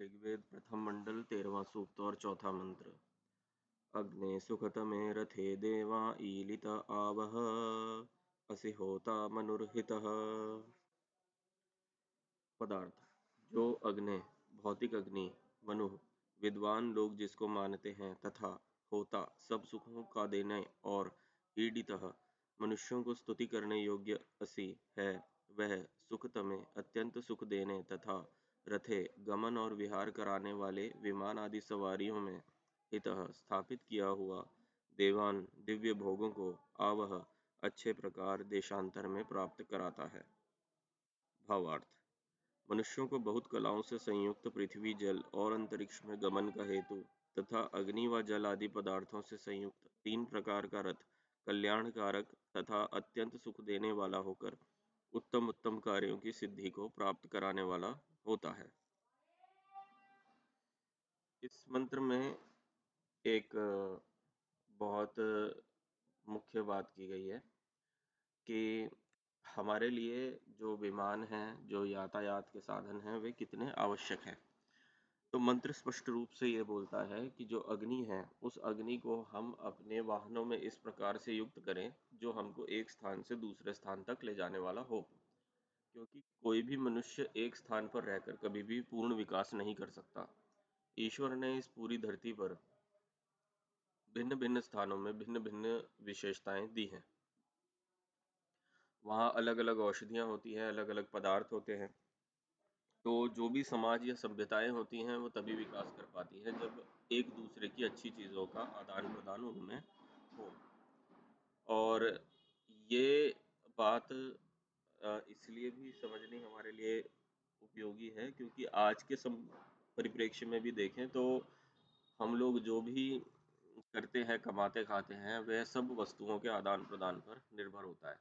ऋग्वेद प्रथम मंडल, तेरवा सूक्त और चौथा मंत्र। अग्ने सुखतमे रथे देवा ईलित आवह, असि होता मनुर्हित। पदार्थ। जो अग्नि, भौतिक अग्नि, मनु, विद्वान लोग जिसको मानते हैं तथा होता सब सुखों का देने और ईडित मनुष्यों को स्तुति करने योग्य असी है, वह सुखतमे अत्यंत सुख देने तथा रथे, गमन और विहार कराने वाले विमान आदि सवारियों में इत स्थापित किया हुआ देवान दिव्य भोगों को आवह अच्छे प्रकार देशांतर में प्राप्त कराता है। भावार्थ, मनुष्यों को बहुत कलाओं से संयुक्त पृथ्वी, जल और अंतरिक्ष में गमन का हेतु तथा अग्नि व जल आदि पदार्थों से संयुक्त तीन प्रकार का रथ कल्याणकारक तथा अत्यंत सुख देने वाला होकर उत्तम उत्तम कार्यों की सिद्धि को प्राप्त कराने वाला होता है। इस मंत्र में एक, बहुत मुख्य बात की गई है कि हमारे लिए जो विमान हैं, जो यातायात के साधन हैं, वे कितने आवश्यक हैं। तो मंत्र स्पष्ट रूप से ये बोलता है कि जो अग्नि है, उस अग्नि को हम अपने वाहनों में इस प्रकार से युक्त करें, जो हमको एक स्थान से दूसरे स्थान तक ले जाने वाला हो। क्योंकि कोई भी मनुष्य एक स्थान पर रहकर कभी भी पूर्ण विकास नहीं कर सकता। ईश्वर ने इस पूरी धरती पर भिन्न भिन्न स्थानों में भिन्न भिन्न विशेषताएँ दी हैं। वहाँ अलग अलग औषधियाँ होती हैं अलग अलग पदार्थ होते हैं। तो जो भी समाज या सभ्यताएँ होती हैं, वो तभी विकास कर पाती हैं, जब एक दूसरे की अच्छी चीज़ों का आदान प्रदान उनमें हो। और ये बात इसलिए भी समझनी हमारे लिए उपयोगी है, क्योंकि आज के सम, परिप्रेक्ष्य में भी देखें तो हम लोग जो भी करते हैं कमाते खाते हैं, वह सब वस्तुओं के आदान प्रदान पर निर्भर होता है।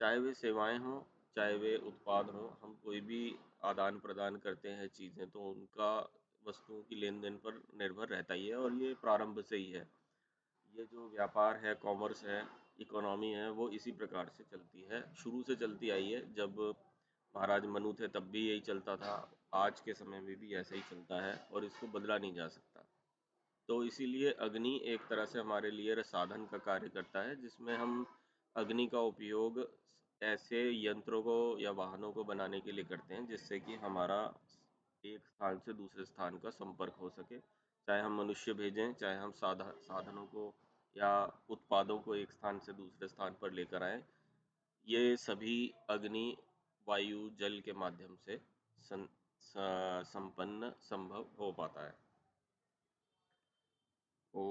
चाहे वे सेवाएँ हों चाहे वे उत्पाद हों, हम कोई भी आदान प्रदान करते हैं चीज़ें तो उनका वस्तुओं की लेन देन पर निर्भर रहता ही है और ये प्रारंभ से ही है। ये जो व्यापार है, कॉमर्स है, इकोनॉमी है, वो इसी प्रकार से चलती है। शुरू से चलती आई है, जब महाराज मनु थे तब भी यही चलता था, आज के समय में भी ऐसा ही चलता है और इसको बदला नहीं जा सकता। तो इसीलिए अग्नि एक तरह से हमारे लिए साधन का कार्य करता है, जिसमें हम अग्नि का उपयोग ऐसे यंत्रों को या वाहनों को बनाने के लिए करते हैं जिससे कि हमारा एक स्थान से दूसरे स्थान का संपर्क हो सके। चाहे हम मनुष्य भेजें चाहे हम साधा साधनों को या उत्पादों को एक स्थान से दूसरे स्थान पर लेकर आए ये सभी अग्नि वायु जल के माध्यम से सं, संपन्न संभव हो पाता है। ओ